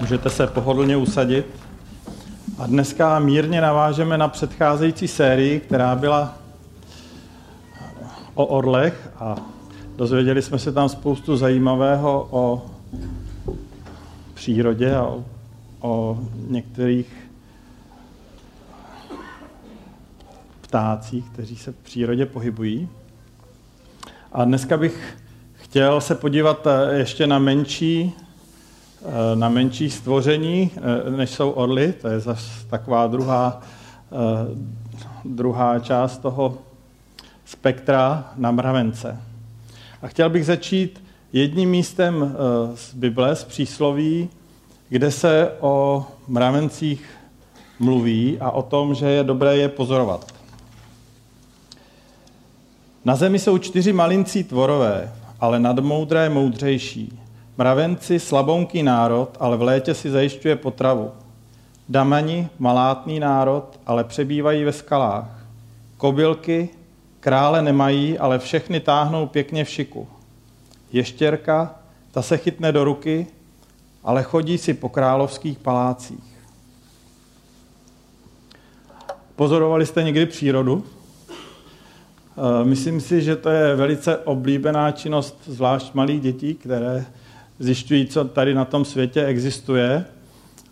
můžete se pohodlně usadit. A dneska mírně navážeme na předcházející sérii, která byla o orlech a dozvěděli jsme se tam spoustu zajímavého o přírodě a o, o některých ptácích, kteří se v přírodě pohybují. A dneska bych chtěl se podívat eh, ještě na menší, na menší stvoření, eh, než jsou orly. To je zase taková druhá, druhá část toho spektra na mravence. A chtěl bych začít jedním místem z Bible, z přísloví, kde se o mravencích mluví a o tom, že je dobré je pozorovat. Na zemi jsou čtyři malincí tvorové, ale nadmoudré moudřejší. Mravenci slabonký národ, ale v létě si zajišťuje potravu. Damani malátný národ, ale přebývají ve skalách. Kobylky krále nemají, ale všechny táhnou pěkně v šiku. Ještěrka, ta se chytne do ruky, ale chodí si po královských palácích. Pozorovali jste někdy přírodu? Eh, myslím si, že to je velice oblíbená činnost zvlášť malých dětí, které zjišťují, co tady na tom světě existuje.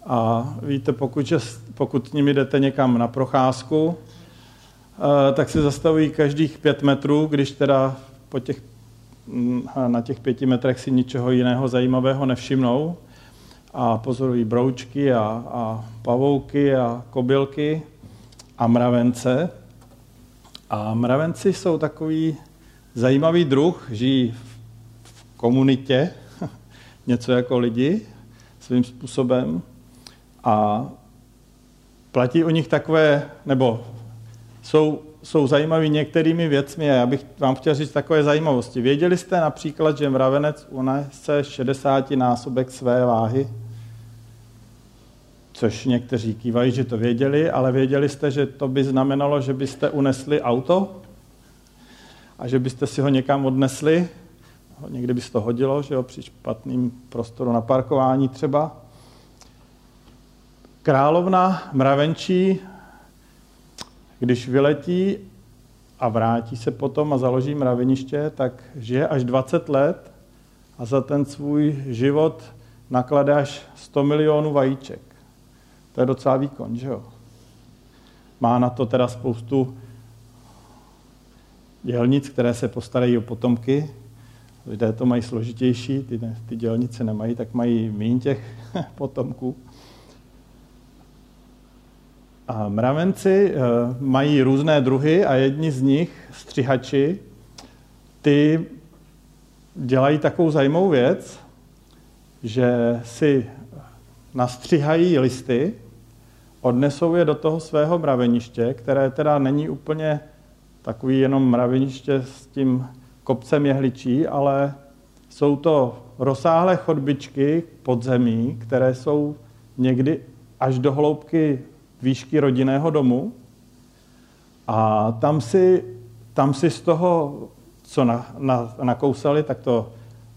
A víte, pokud, pokud nimi jdete někam na procházku, eh, tak se zastavují každých pět metrů, když teda po těch, mm, na těch pěti metrech si ničeho jiného zajímavého nevšimnou a pozorují broučky a, a pavouky a kobylky a mravence. A mravenci jsou takový zajímavý druh, žijí v komunitě, něco jako lidi svým způsobem a platí o nich takové, nebo jsou, jsou zajímaví některými věcmi a já bych vám chtěl říct takové zajímavosti. Věděli jste například, že mravenec unese 60 násobek své váhy? což někteří kývají, že to věděli, ale věděli jste, že to by znamenalo, že byste unesli auto a že byste si ho někam odnesli. Někdy by se to hodilo, že jo, při špatným prostoru na parkování třeba. Královna mravenčí, když vyletí a vrátí se potom a založí mraveniště, tak žije až 20 let a za ten svůj život naklade až 100 milionů vajíček. To je docela výkon, že jo? Má na to teda spoustu dělnic, které se postarají o potomky. Lidé to mají složitější, ty, ne, ty dělnice nemají, tak mají méně těch potomků. A mravenci e, mají různé druhy a jedni z nich, střihači, ty dělají takovou zajímavou věc, že si nastřihají listy odnesou je do toho svého mraveniště, které teda není úplně takový jenom mraveniště s tím kopcem jehličí, ale jsou to rozsáhlé chodbičky podzemí, které jsou někdy až do hloubky výšky rodinného domu. A tam si, tam si z toho, co na, na, nakousali, tak to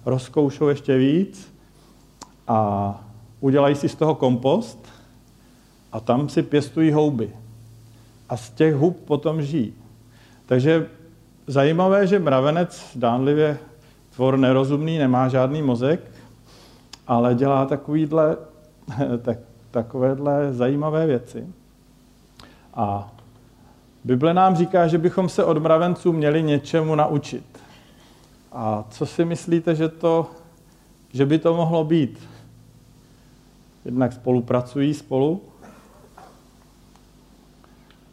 rozkoušou ještě víc a udělají si z toho kompost a tam si pěstují houby. A z těch hub potom žijí. Takže zajímavé, že mravenec dánlivě tvor nerozumný, nemá žádný mozek, ale dělá takovýhle, tak, takovéhle zajímavé věci. A Bible nám říká, že bychom se od mravenců měli něčemu naučit. A co si myslíte, že, to, že by to mohlo být? Jednak spolupracují spolu,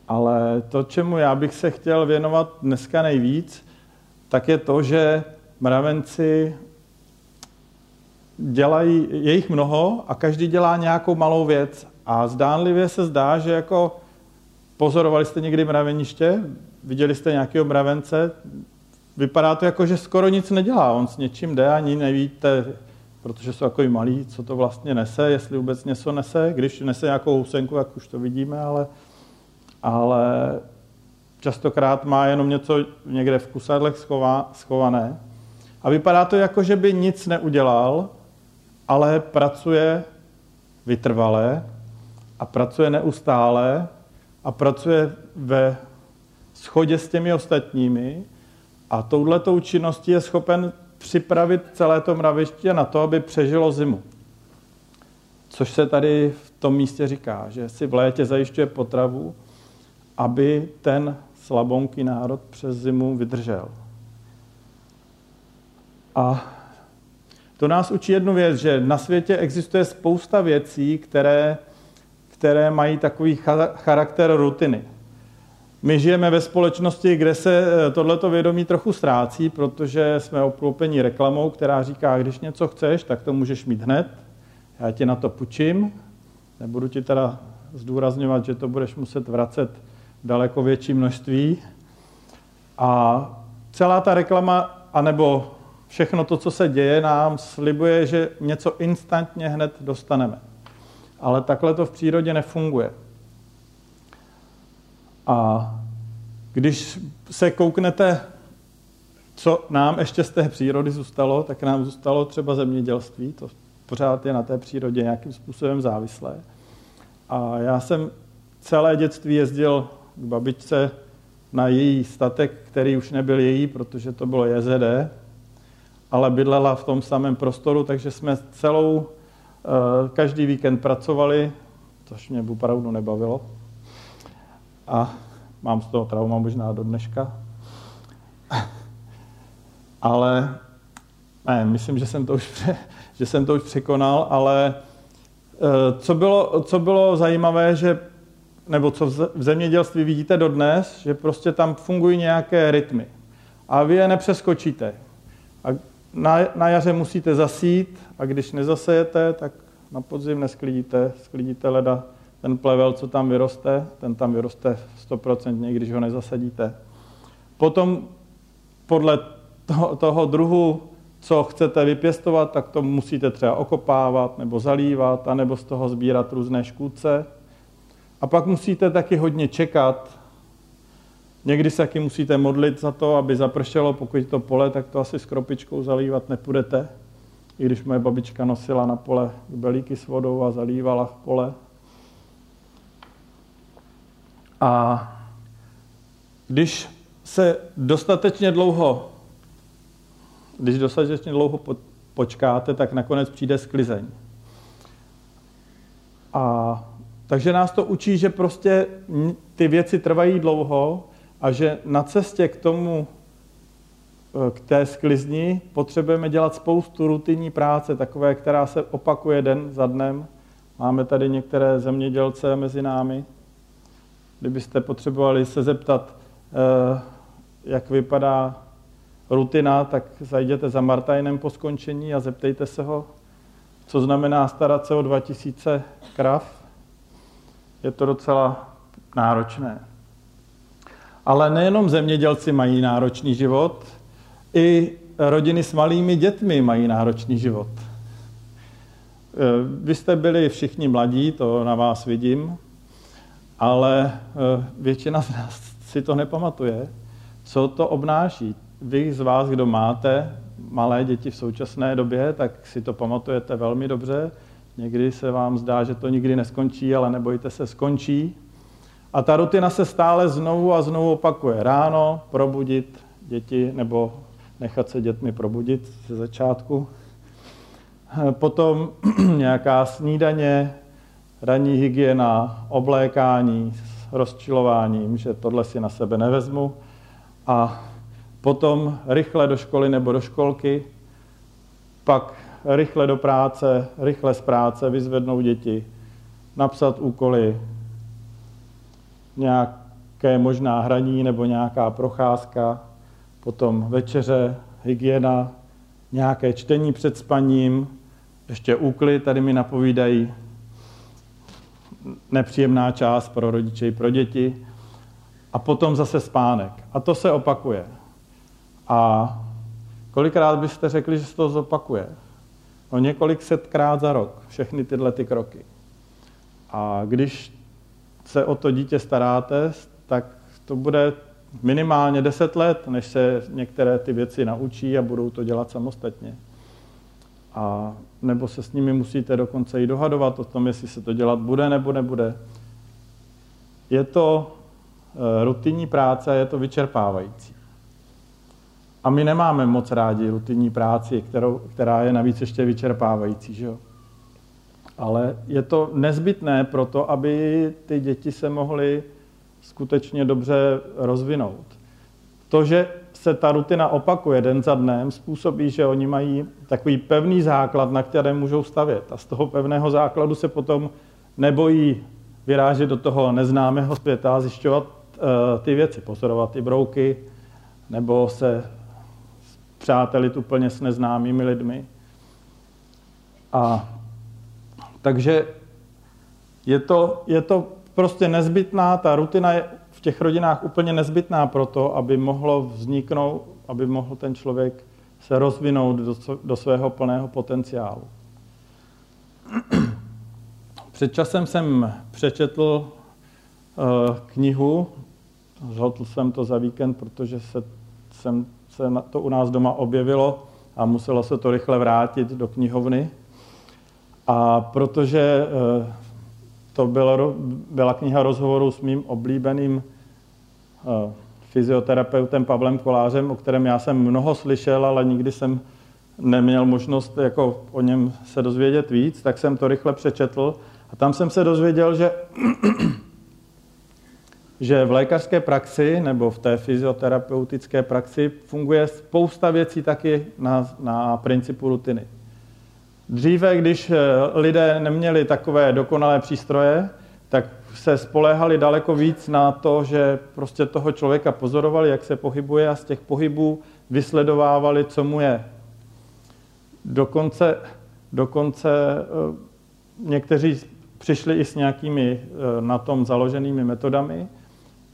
ale to, čemu já bych se chtěl věnovat dneska nejvíc, tak je to, že mravenci dělají, je jich mnoho a každý dělá nějakou malou věc. A zdánlivě se zdá, že jako pozorovali jste někdy mraveniště, viděli jste nějakého mravence, vypadá to jako, že skoro nic nedělá. On s něčím jde, ani nevíte, protože jsou takový malý, co to vlastně nese, jestli vůbec něco nese. Když nese nějakou husenku, jak už to vidíme, ale, ale častokrát má jenom něco někde v kusadlech schované. A vypadá to jako, že by nic neudělal, ale pracuje vytrvalé a pracuje neustále a pracuje ve schodě s těmi ostatními a touhletou činností je schopen připravit celé to mraviště na to, aby přežilo zimu. Což se tady v tom místě říká, že si v létě zajišťuje potravu, aby ten slabonký národ přes zimu vydržel. A to nás učí jednu věc, že na světě existuje spousta věcí, které, které mají takový charakter rutiny. My žijeme ve společnosti, kde se eh, tohleto vědomí trochu ztrácí, protože jsme obklopeni reklamou, která říká, když něco chceš, tak to můžeš mít hned, já ti na to půjčím, nebudu ti teda zdůrazňovat, že to budeš muset vracet daleko větší množství. A celá ta reklama, anebo všechno to, co se děje, nám slibuje, že něco instantně hned dostaneme. Ale takhle to v přírodě nefunguje. A když se kouknete, co nám ještě z té přírody zůstalo, tak nám zůstalo třeba zemědělství. To pořád je na té přírodě nějakým způsobem závislé. A já jsem celé dětství jezdil k babičce na její statek, který už nebyl její, protože to bylo JZD, ale bydlela v tom samém prostoru, takže jsme celou, eh, každý víkend pracovali, což mě opravdu nebavilo. A mám z toho trauma možná do dneška. Ale ne, myslím, že jsem to už, že jsem to už překonal, ale eh, co bylo, co bylo zajímavé, že nebo co v zemědělství vidíte dodnes, že prostě tam fungují nějaké rytmy. A vy je nepřeskočíte. A na, na jaře musíte zasít a když nezasejete, tak na podzim nesklidíte, sklidíte leda ten plevel, co tam vyroste, ten tam vyroste 100%, když ho nezasadíte. Potom podle toho, toho druhu, co chcete vypěstovat, tak to musíte třeba okopávat nebo zalívat, anebo z toho sbírat různé škůdce. A pak musíte taky hodně čekat. Někdy se taky musíte modlit za to, aby zapršelo, pokud to pole, tak to asi s kropičkou zalívat nepůjdete. I když moje babička nosila na pole belíky s vodou a zalívala pole. A když se dostatečně dlouho, když dostatečně dlouho počkáte, tak nakonec přijde sklizeň. A takže nás to učí, že prostě ty věci trvají dlouho a že na cestě k tomu, e, k té sklizni, potřebujeme dělat spoustu rutinní práce, takové, která se opakuje den za dnem. Máme tady některé zemědělce mezi námi. Kdybyste potřebovali se zeptat, e, jak vypadá rutina, tak zajděte za Martajnem po skončení a zeptejte se ho, co znamená starat se o 2000 krav je to docela náročné. Ale nejenom zemědělci mají náročný život, i rodiny s malými dětmi mají náročný život. E, vy jste byli všichni mladí, to na vás vidím, ale e, většina z nás si to nepamatuje, co to obnáší. Vy z vás, kdo máte malé děti v současné době, tak si to pamatujete velmi dobře. Někdy se vám zdá, že to nikdy neskončí, ale nebojte se, skončí. A ta rutina se stále znovu a znovu opakuje. Ráno probudit děti nebo nechat se dětmi probudit ze začátku. Potom nějaká snídaně, ranní hygiena, oblékání s rozčilováním, že tohle si na sebe nevezmu. A potom rychle do školy nebo do školky, pak rychle do práce, rychle z práce, vyzvednout děti, napsat úkoly, nějaké možná hraní nebo nějaká procházka, potom večeře, hygiena, nějaké čtení před spaním, ještě úklid, tady mi napovídají nepříjemná část pro rodiče i pro děti. A potom zase spánek. A to se opakuje. A kolikrát byste řekli, že se to zopakuje? No několik setkrát za rok, všechny tyhle ty kroky. A když se o to dítě staráte, tak to bude minimálně 10 let, než se některé ty věci naučí a budou to dělat samostatně. A nebo se s nimi musíte dokonce i dohadovat o tom, jestli se to dělat bude nebo nebude. Je to eh, rutinní práce, je to vyčerpávající. A my nemáme moc rádi rutinní práci, kterou, která je navíc ještě vyčerpávající. Že jo? Ale je to nezbytné pro to, aby ty děti se mohly skutečně dobře rozvinout. To, že se ta rutina opakuje den za dnem, způsobí, že oni mají takový pevný základ, na kterém můžou stavět. A z toho pevného základu se potom nebojí vyrážet do toho neznámého světa a zjišťovat uh, ty věci, pozorovat ty brouky, nebo se přátelit úplně s neznámými lidmi. A takže je to, je to prostě nezbytná, ta rutina je v těch rodinách úplně nezbytná pro to, aby mohlo vzniknout, aby mohl ten člověk se rozvinout do, do svého plného potenciálu. Před časem jsem přečetl uh, knihu, zhodl jsem to za víkend, protože se, jsem, se to u nás doma objevilo a muselo se to rychle vrátit do knihovny. A protože uh, to bylo, byla kniha rozhovoru s mým oblíbeným uh, fyzioterapeutem Pavlem Kolářem, o kterém já jsem mnoho slyšel, ale nikdy jsem neměl možnost jako o něm se dozvědět víc, tak jsem to rychle přečetl. A tam jsem se dozvěděl, že, že v lékařské praxi nebo v té fyzioterapeutické praxi funguje spousta věcí taky na, na principu rutiny. Dříve, když eh, lidé neměli takové dokonalé přístroje, tak se spoléhali daleko víc na to, že prostě toho člověka pozorovali, jak se pohybuje a z těch pohybů vysledovávali, co mu je. Dokonce, dokonce eh, někteří přišli i s nějakými eh, na tom založenými metodami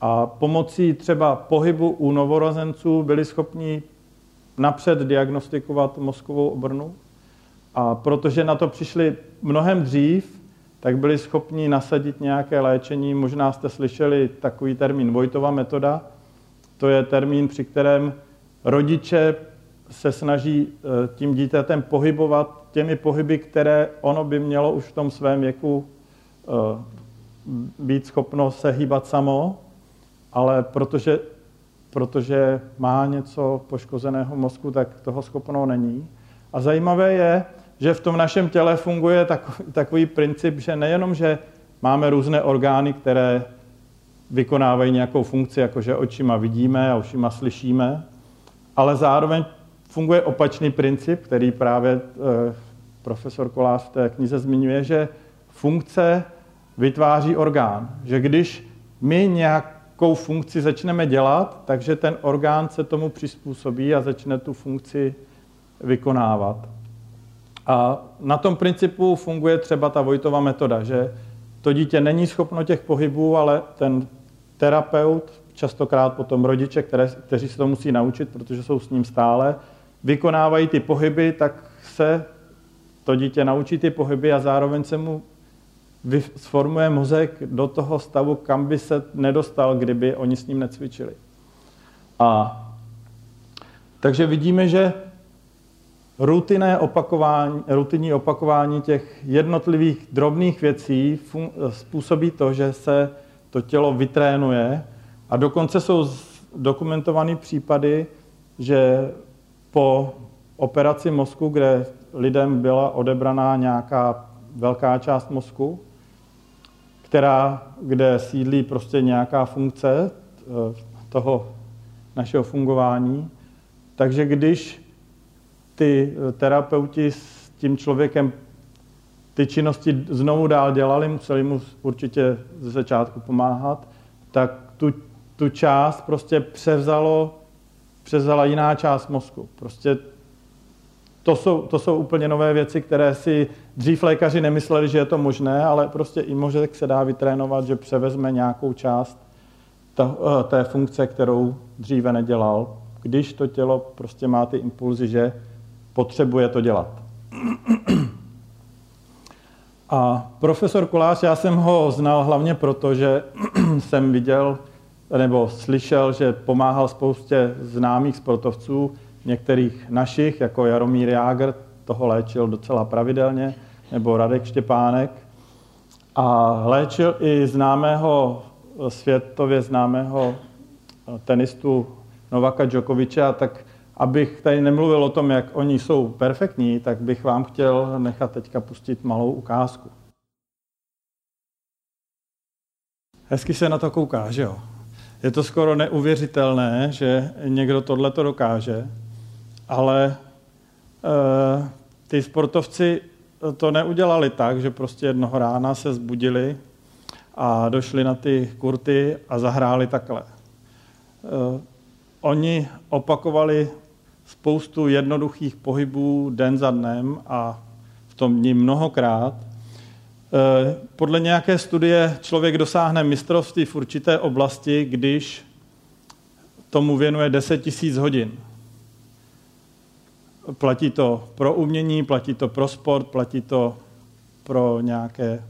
a pomocí třeba pohybu u novorozenců byli schopni napřed diagnostikovat mozkovou obrnu a protože na to přišli mnohem dřív, tak byli schopni nasadit nějaké léčení. Možná jste slyšeli takový termín Vojtova metoda. To je termín, při kterém rodiče se snaží eh, tím dítětem pohybovat těmi pohyby, které ono by mělo už v tom svém věku eh, být schopno se hýbat samo, ale protože, protože má něco poškozeného mozku, tak toho schopno není. A zajímavé je, že v tom našem těle funguje takový, takový princip, že nejenom, že máme různé orgány, které vykonávají nějakou funkci, jakože očima vidíme a ušima slyšíme, ale zároveň funguje opačný princip, který právě eh, profesor Kolář v té knize zmiňuje, že funkce vytváří orgán. Že když my nějakou funkci začneme dělat, takže ten orgán se tomu přizpůsobí a začne tu funkci vykonávat. A na tom principu funguje třeba ta Vojtova metoda, že to dítě není schopno těch pohybů, ale ten terapeut, častokrát potom rodiče, které, kteří se to musí naučit, protože jsou s ním stále, vykonávají ty pohyby, tak se to dítě naučí ty pohyby a zároveň se mu sformuje mozek do toho stavu, kam by se nedostal, kdyby oni s ním necvičili. A takže vidíme, že rutinné opakování, rutinní opakování těch jednotlivých drobných věcí způsobí to, že se to tělo vytrénuje a dokonce jsou dokumentované případy, že po operaci mozku, kde lidem byla odebraná nějaká velká část mozku, která, kde sídlí prostě nějaká funkce eh, toho našeho fungování. Takže když ty eh, terapeuti s tím člověkem ty činnosti znovu dál dělali, museli mu určitě ze začátku pomáhat, tak tu, tu část prostě převzalo, převzala jiná část mozku. Prostě to jsou, to jsou úplně nové věci, které si dřív lékaři nemysleli, že je to možné, ale prostě i možek se dá vytrénovat, že převezme nějakou část eh, té funkce, kterou dříve nedělal, když to tělo prostě má ty impulzy, že potřebuje to dělat. A profesor Kolář, já jsem ho znal hlavně proto, že jsem viděl nebo slyšel, že pomáhal spoustě známých sportovců, některých našich, jako Jaromír Jágr, toho léčil docela pravidelně, nebo Radek Štěpánek. A léčil i známého, světově známého tenistu Novaka Djokoviče, tak abych tady nemluvil o tom, jak oni jsou perfektní, tak bych vám chtěl nechat teďka pustit malou ukázku. Hezky se na to kouká, že jo? Je to skoro neuvěřitelné, že někdo tohle to dokáže, ale e, ty sportovci to neudělali tak, že prostě jednoho rána se zbudili a došli na ty kurty a zahráli takhle. E, oni opakovali spoustu jednoduchých pohybů den za dnem a v tom dní mnohokrát. Eh, podle nějaké studie člověk dosáhne mistrovství v určité oblasti, když tomu věnuje 10 tisíc hodin. Platí to pro umění, platí to pro sport, platí to pro nějaké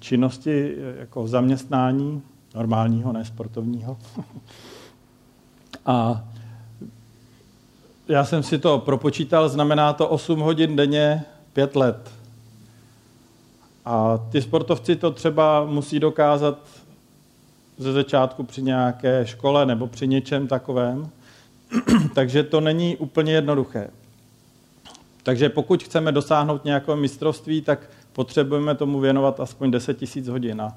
činnosti jako zaměstnání, normálního, ne sportovního. A já jsem si to propočítal, znamená to 8 hodin denně, 5 let. A ty sportovci to třeba musí dokázat ze začátku při nějaké škole nebo při něčem takovém. Takže to není úplně jednoduché. Takže pokud chceme dosáhnout nějakého mistrovství, tak potřebujeme tomu věnovat aspoň 10 000 hodin. A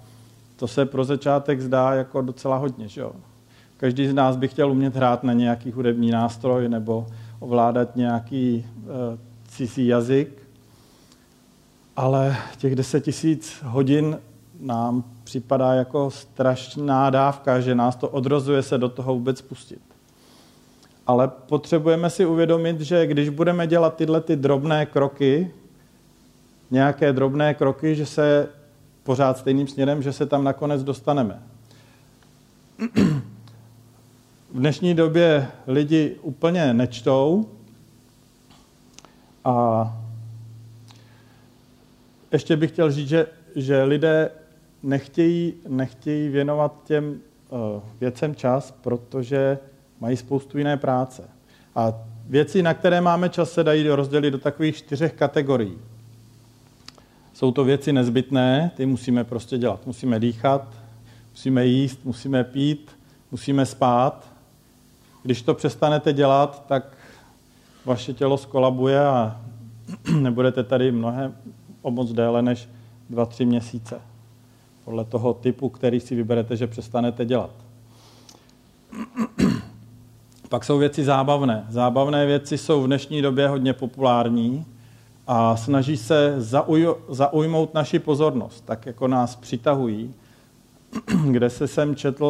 to se pro začátek zdá jako docela hodně. Že jo? Každý z nás by chtěl umět hrát na nějaký hudební nástroj nebo ovládat nějaký uh, cizí jazyk, ale těch 10 tisíc hodin nám připadá jako strašná dávka, že nás to odrozuje se do toho vůbec pustit. Ale potřebujeme si uvědomit, že když budeme dělat tyhle ty drobné kroky, nějaké drobné kroky, že se pořád stejným směrem, že se tam nakonec dostaneme. V dnešní době lidi úplně nečtou a ještě bych chtěl říct, že, že lidé nechtějí, nechtějí věnovat těm uh, věcem čas, protože mají spoustu jiné práce. A věci, na které máme čas, se dají rozdělit do takových čtyřech kategorií. Jsou to věci nezbytné, ty musíme prostě dělat. Musíme dýchat, musíme jíst, musíme pít, musíme spát když to přestanete dělat, tak vaše tělo skolabuje a nebudete tady mnohem o moc déle než 2-3 měsíce. Podle toho typu, který si vyberete, že přestanete dělat. Pak jsou věci zábavné. Zábavné věci jsou v dnešní době hodně populární a snaží se zauj- zaujmout naši pozornost, tak jako nás přitahují, kde se jsem četl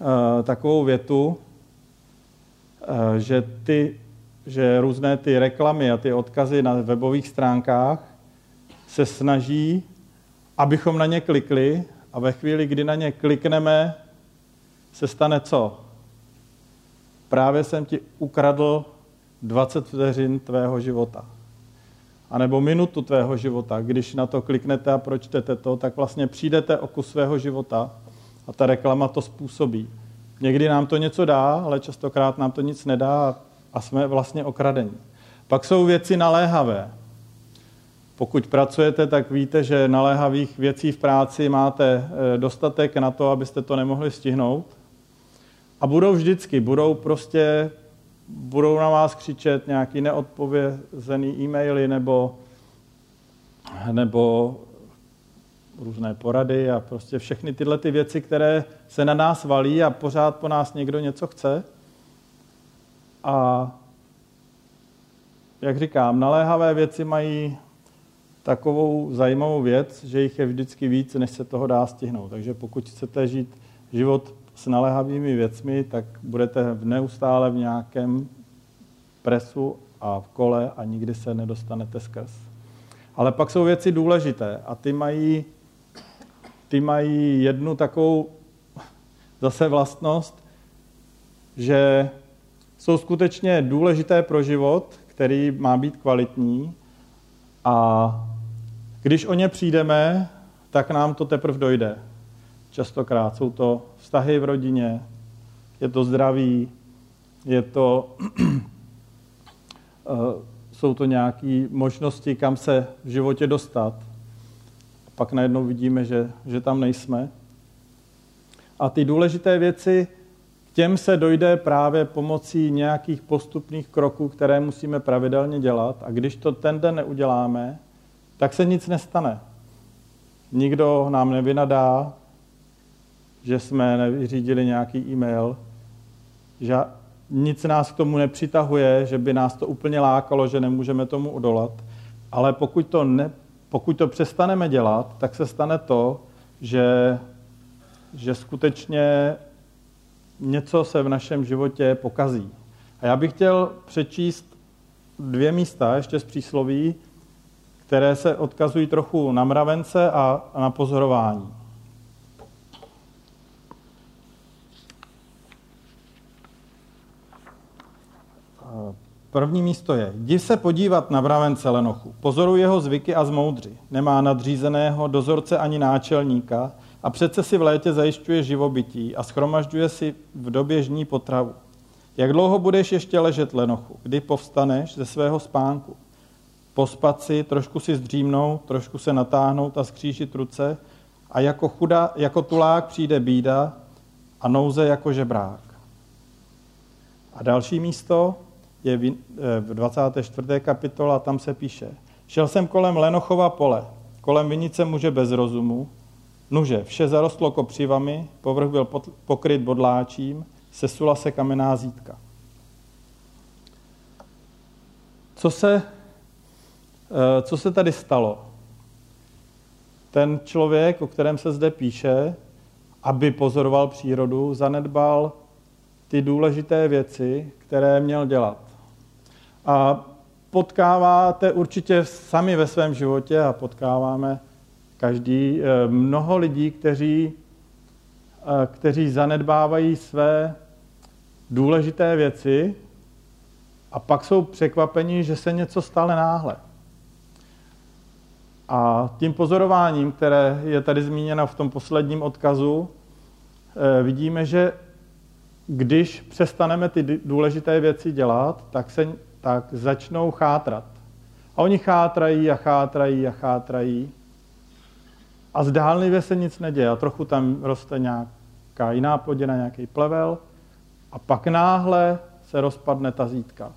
uh, takovou větu, Eh, že, ty, že různé ty reklamy a ty odkazy na webových stránkách se snaží, abychom na ně klikli a ve chvíli, kdy na ně klikneme, se stane co? Právě jsem ti ukradl 20 vteřin tvého života. A nebo minutu tvého života. Když na to kliknete a pročtete to, tak vlastně přijdete o kus svého života a ta reklama to způsobí. Někdy nám to něco dá, ale častokrát nám to nic nedá a jsme vlastně okradeni. Pak jsou věci naléhavé. Pokud pracujete, tak víte, že naléhavých věcí v práci máte eh, dostatek na to, abyste to nemohli stihnout. A budou vždycky, budou prostě, budou na vás křičet nějaký neodpovězený e-maily nebo, nebo různé porady a prostě všechny tyhle ty věci, které se na nás valí a pořád po nás někdo něco chce. A jak říkám, naléhavé věci mají takovou zajímavou věc, že jich je vždycky víc, než se toho dá stihnout. Takže pokud chcete žít život s naléhavými věcmi, tak budete v neustále v nějakém presu a v kole a nikdy se nedostanete skrz. Ale pak jsou věci důležité a ty mají, ty mají jednu takovou zase vlastnost, že jsou skutečně důležité pro život, který má být kvalitní a když o ně přijdeme, tak nám to teprve dojde. Častokrát jsou to vztahy v rodině, je to zdraví, je to, eh, jsou to nějaké možnosti, kam se v životě dostat. Pak najednou vidíme, že, že tam nejsme. A ty důležité věci, k těm se dojde právě pomocí nějakých postupných kroků, které musíme pravidelně dělat. A když to ten den neuděláme, tak se nic nestane. Nikdo nám nevynadá, že jsme nevyřídili nějaký e-mail, že nic nás k tomu nepřitahuje, že by nás to úplně lákalo, že nemůžeme tomu odolat. Ale pokud to, ne, pokud to přestaneme dělat, tak se stane to, že, že skutečně něco se v našem životě pokazí. A já bych chtěl přečíst dvě místa ještě z přísloví, které se odkazují trochu na mravence a na pozorování. První místo je, jdi se podívat na mravence Lenochu, pozoruj jeho zvyky a zmoudři. Nemá nadřízeného, dozorce ani náčelníka a přece si v létě zajišťuje živobytí a schromažďuje si v době žní potravu. Jak dlouho budeš ještě ležet, Lenochu, kdy povstaneš ze svého spánku? Pospat si, trošku si zdřímnout, trošku se natáhnout a skřížit ruce a jako, chuda, jako tulák přijde bída a nouze jako žebrák. A další místo, je v 24. Eh, kapitola, tam se píše, šel jsem kolem Lenochova pole, kolem vinice muže bez rozumu, nuže, vše zarostlo kopřivami, povrch byl pokryt bodláčím, sesula se kamenná zítka. Co se, eh, co se tady stalo? Ten člověk, o kterém se zde píše, aby pozoroval přírodu, zanedbal ty důležité věci, které měl dělat. A potkáváte určitě sami ve svém životě a potkáváme každý eh, mnoho lidí, kteří, eh, kteří zanedbávají své důležité věci a pak jsou překvapeni, že se něco stane náhle. A tím pozorováním, které je tady zmíněno v tom posledním odkazu, eh, vidíme, že když přestaneme ty důležité věci dělat, tak se tak začnou chátrat. A oni chátrají a chátrají a chátrají. A zdálnivě se nic neděje. A trochu tam roste nějaká jiná plodina, nějaký plevel. A pak náhle se rozpadne ta zítka.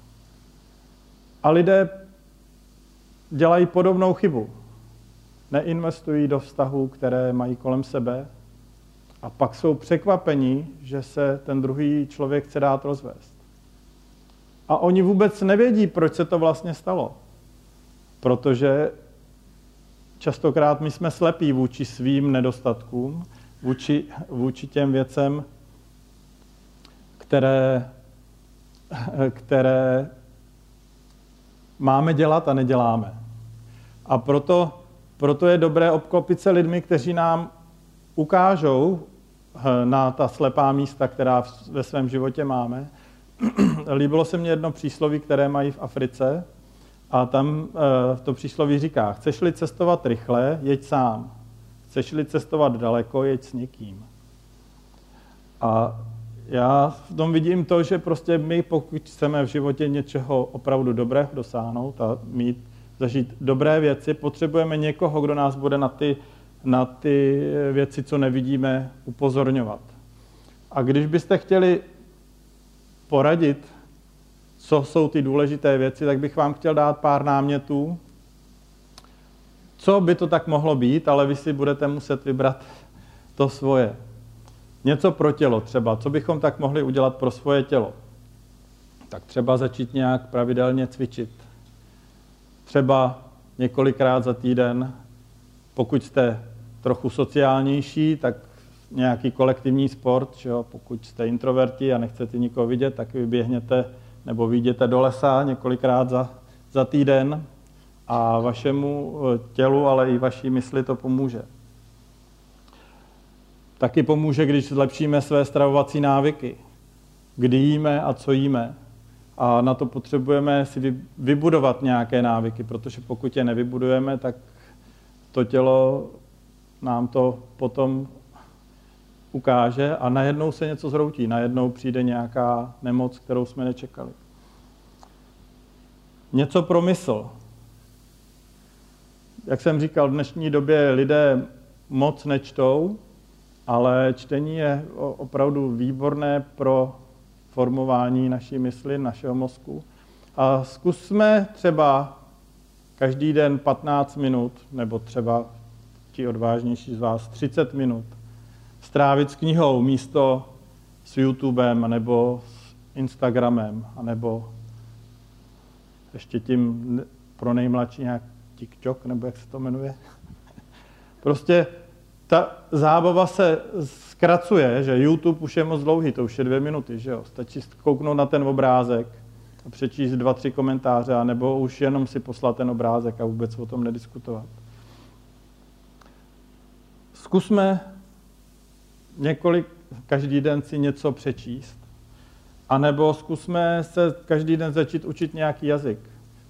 A lidé dělají podobnou chybu. Neinvestují do vztahů, které mají kolem sebe. A pak jsou překvapení, že se ten druhý člověk chce dát rozvést. A oni vůbec nevědí, proč se to vlastně stalo. Protože častokrát my jsme slepí vůči svým nedostatkům, vůči, vůči těm věcem, které, které máme dělat a neděláme. A proto, proto je dobré obklopit se lidmi, kteří nám ukážou eh, na ta slepá místa, která ve svém životě máme, líbilo se mně jedno přísloví, které mají v Africe a tam e, to přísloví říká, chceš-li cestovat rychle, jeď sám. Chceš-li cestovat daleko, jeď s někým. A já v tom vidím to, že prostě my, pokud chceme v životě něčeho opravdu dobrého dosáhnout a mít, zažít dobré věci, potřebujeme někoho, kdo nás bude na ty, na ty věci, co nevidíme, upozorňovat. A když byste chtěli poradit, co jsou ty důležité věci, tak bych vám chtěl dát pár námětů, co by to tak mohlo být, ale vy si budete muset vybrat to svoje. Něco pro tělo třeba, co bychom tak mohli udělat pro svoje tělo. Tak třeba začít nějak pravidelně cvičit. Třeba několikrát za týden, pokud jste trochu sociálnější, tak nějaký kolektivní sport, že jo? pokud jste introverti a nechcete nikoho vidět, tak vyběhněte nebo vyjděte do lesa několikrát za, za týden a vašemu eh, tělu, ale i vaší mysli to pomůže. Taky pomůže, když zlepšíme své stravovací návyky. Kdy jíme a co jíme. A na to potřebujeme si vybudovat nějaké návyky, protože pokud je nevybudujeme, tak to tělo nám to potom ukáže a najednou se něco zhroutí, najednou přijde nějaká nemoc, kterou jsme nečekali. Něco pro mysl. Jak jsem říkal, v dnešní době lidé moc nečtou, ale čtení je opravdu výborné pro formování naší mysli, našeho mozku. A zkusme třeba každý den 15 minut, nebo třeba ti odvážnější z vás 30 minut, strávit s knihou místo s YouTubem, nebo s Instagramem, nebo ještě tím pro nejmladší nějak TikTok, nebo jak se to jmenuje. Prostě ta zábava se zkracuje, že YouTube už je moc dlouhý, to už je dvě minuty, že jo. Stačí kouknout na ten obrázek a přečíst dva, tři komentáře, nebo už jenom si poslat ten obrázek a vůbec o tom nediskutovat. Zkusme několik, každý den si něco přečíst. A nebo zkusme se každý den začít učit nějaký jazyk.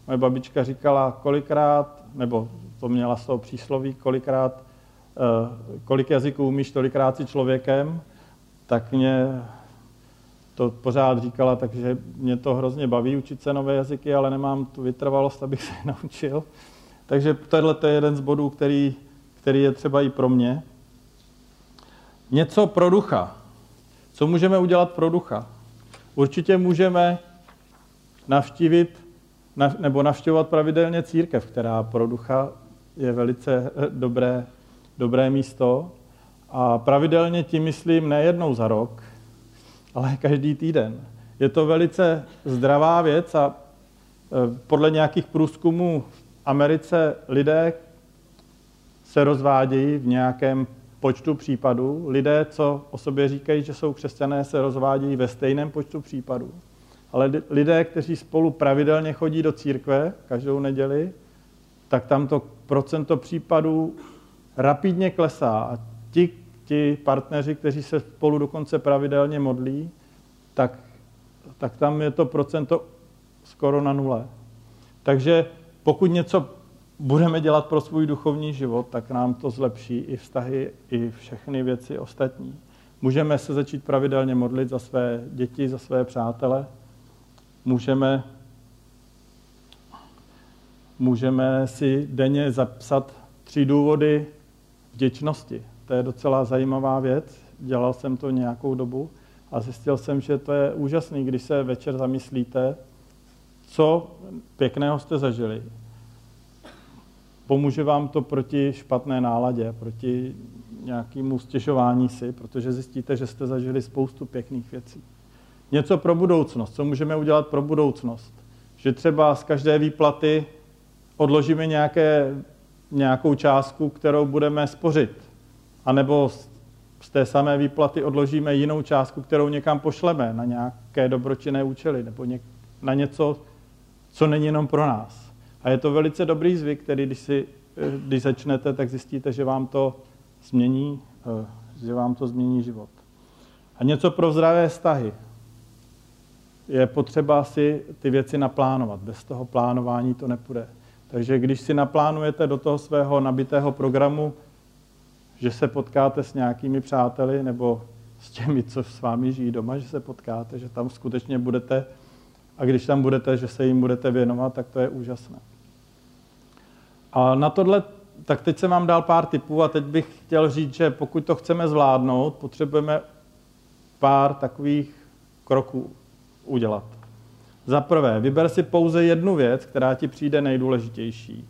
Moje babička říkala, kolikrát, nebo to měla z toho přísloví, kolikrát, eh, kolik jazyků umíš, tolikrát si člověkem, tak mě to pořád říkala, takže mě to hrozně baví učit se nové jazyky, ale nemám tu vytrvalost, abych se je naučil. Takže tohle je jeden z bodů, který, který je třeba i pro mě. Něco pro ducha. Co můžeme udělat pro ducha? Určitě můžeme navštívit nebo navštěvovat pravidelně církev, která pro ducha je velice eh, dobré, dobré místo. A pravidelně tím myslím nejednou za rok, ale každý týden. Je to velice zdravá věc a eh, podle nějakých průzkumů v Americe lidé se rozvádějí v nějakém počtu případů. Lidé, co o sobě říkají, že jsou křesťané, se rozvádějí ve stejném počtu případů. Ale lidé, kteří spolu pravidelně chodí do církve každou neděli, tak tam to procento případů rapidně klesá. A ti, ti partneři, kteří se spolu dokonce pravidelně modlí, tak, tak tam je to procento skoro na nule. Takže pokud něco budeme dělat pro svůj duchovní život, tak nám to zlepší i vztahy, i všechny věci ostatní. Můžeme se začít pravidelně modlit za své děti, za své přátele. Můžeme, můžeme si denně zapsat tři důvody vděčnosti. To je docela zajímavá věc. Dělal jsem to nějakou dobu a zjistil jsem, že to je úžasný, když se večer zamyslíte, co pěkného jste zažili, Pomůže vám to proti špatné náladě, proti nějakému stěžování si, protože zjistíte, že jste zažili spoustu pěkných věcí. Něco pro budoucnost. Co můžeme udělat pro budoucnost? Že třeba z každé výplaty odložíme nějaké, nějakou částku, kterou budeme spořit. A nebo z té samé výplaty odložíme jinou částku, kterou někam pošleme na nějaké dobročinné účely nebo na něco, co není jenom pro nás. A je to velice dobrý zvyk, který když, si, když začnete, tak zjistíte, že vám to změní, eh, že vám to změní život. A něco pro zdravé vztahy. Je potřeba si ty věci naplánovat. Bez toho plánování to nepůjde. Takže když si naplánujete do toho svého nabitého programu, že se potkáte s nějakými přáteli nebo s těmi, co s vámi žijí doma, že se potkáte, že tam skutečně budete a když tam budete, že se jim budete věnovat, tak to je úžasné. A na tohle, tak teď jsem vám dal pár tipů a teď bych chtěl říct, že pokud to chceme zvládnout, potřebujeme pár takových kroků udělat. Za prvé, vyber si pouze jednu věc, která ti přijde nejdůležitější.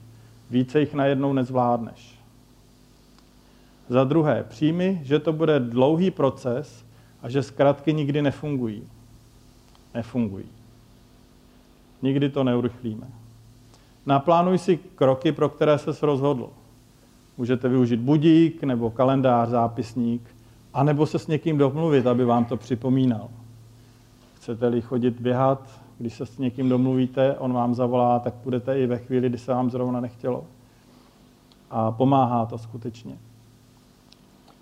Více jich najednou nezvládneš. Za druhé, přijmi, že to bude dlouhý proces a že zkratky nikdy nefungují. Nefungují. Nikdy to neurychlíme. Naplánuj si kroky, pro které se rozhodl. Můžete využít budík nebo kalendář, zápisník, anebo se s někým domluvit, aby vám to připomínal. Chcete-li chodit běhat, Když se s někým domluvíte, on vám zavolá, tak budete i ve chvíli, kdy se vám zrovna nechtělo. A pomáhá to skutečně.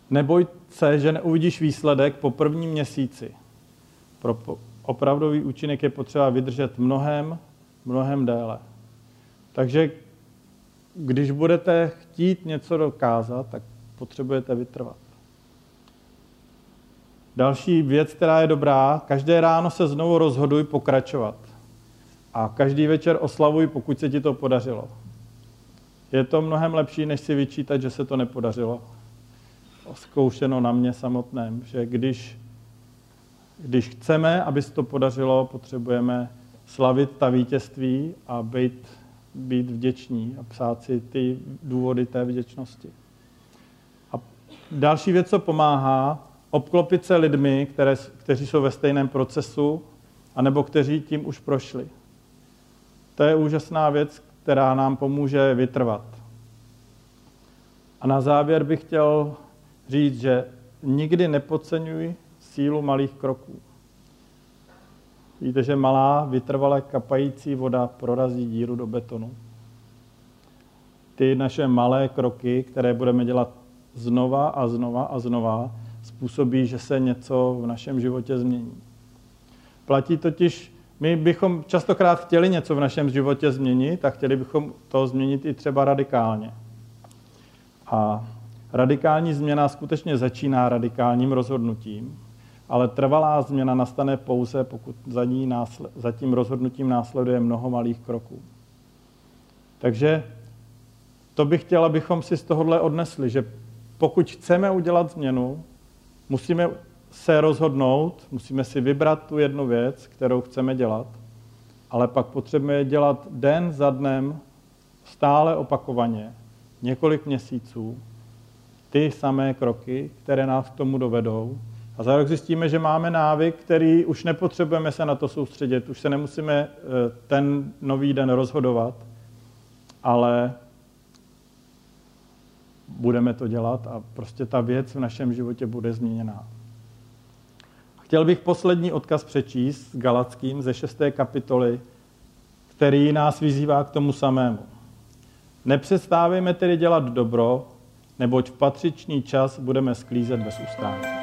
Neboj se, že neuvidíš výsledek po prvním měsíci. Pro opravdový účinek je potřeba vydržet mnohem, mnohem déle. Takže když budete chtít něco dokázat, tak potřebujete vytrvat. Další věc, která je dobrá, každé ráno se znovu rozhoduj pokračovat. A každý večer oslavuj, pokud se ti to podařilo. Je to mnohem lepší, než si vyčítat, že se to nepodařilo. Zkoušeno na mě samotném, že když, když chceme, aby se to podařilo, potřebujeme slavit ta vítězství a být, být vděční a psát si ty důvody té vděčnosti. A další věc, co pomáhá, obklopit se lidmi, které, kteří jsou ve stejném procesu, anebo kteří tím už prošli. To je úžasná věc, která nám pomůže vytrvat. A na závěr bych chtěl říct, že nikdy nepodceňuj sílu malých kroků. Víte, že malá, vytrvale kapající voda prorazí díru do betonu. Ty naše malé kroky, které budeme dělat znova a znova a znova, způsobí, že se něco v našem životě změní. Platí totiž, my bychom častokrát chtěli něco v našem životě změnit a chtěli bychom to změnit i třeba radikálně. A radikální změna skutečně začíná radikálním rozhodnutím, ale trvalá změna nastane pouze, pokud za, ní násled, za tím rozhodnutím následuje mnoho malých kroků. Takže to bych chtěl, abychom si z tohohle odnesli, že pokud chceme udělat změnu, musíme se rozhodnout, musíme si vybrat tu jednu věc, kterou chceme dělat, ale pak potřebujeme dělat den za dnem, stále opakovaně, několik měsíců, ty samé kroky, které nás k tomu dovedou. A za rok zjistíme, že máme návyk, který už nepotřebujeme se na to soustředit, už se nemusíme eh, ten nový den rozhodovat, ale budeme to dělat a prostě ta věc v našem životě bude změněná. Chtěl bych poslední odkaz přečíst s Galackým ze 6. kapitoly, který nás vyzývá k tomu samému. Nepřestávejme tedy dělat dobro, neboť v patřičný čas budeme sklízet bez ustání.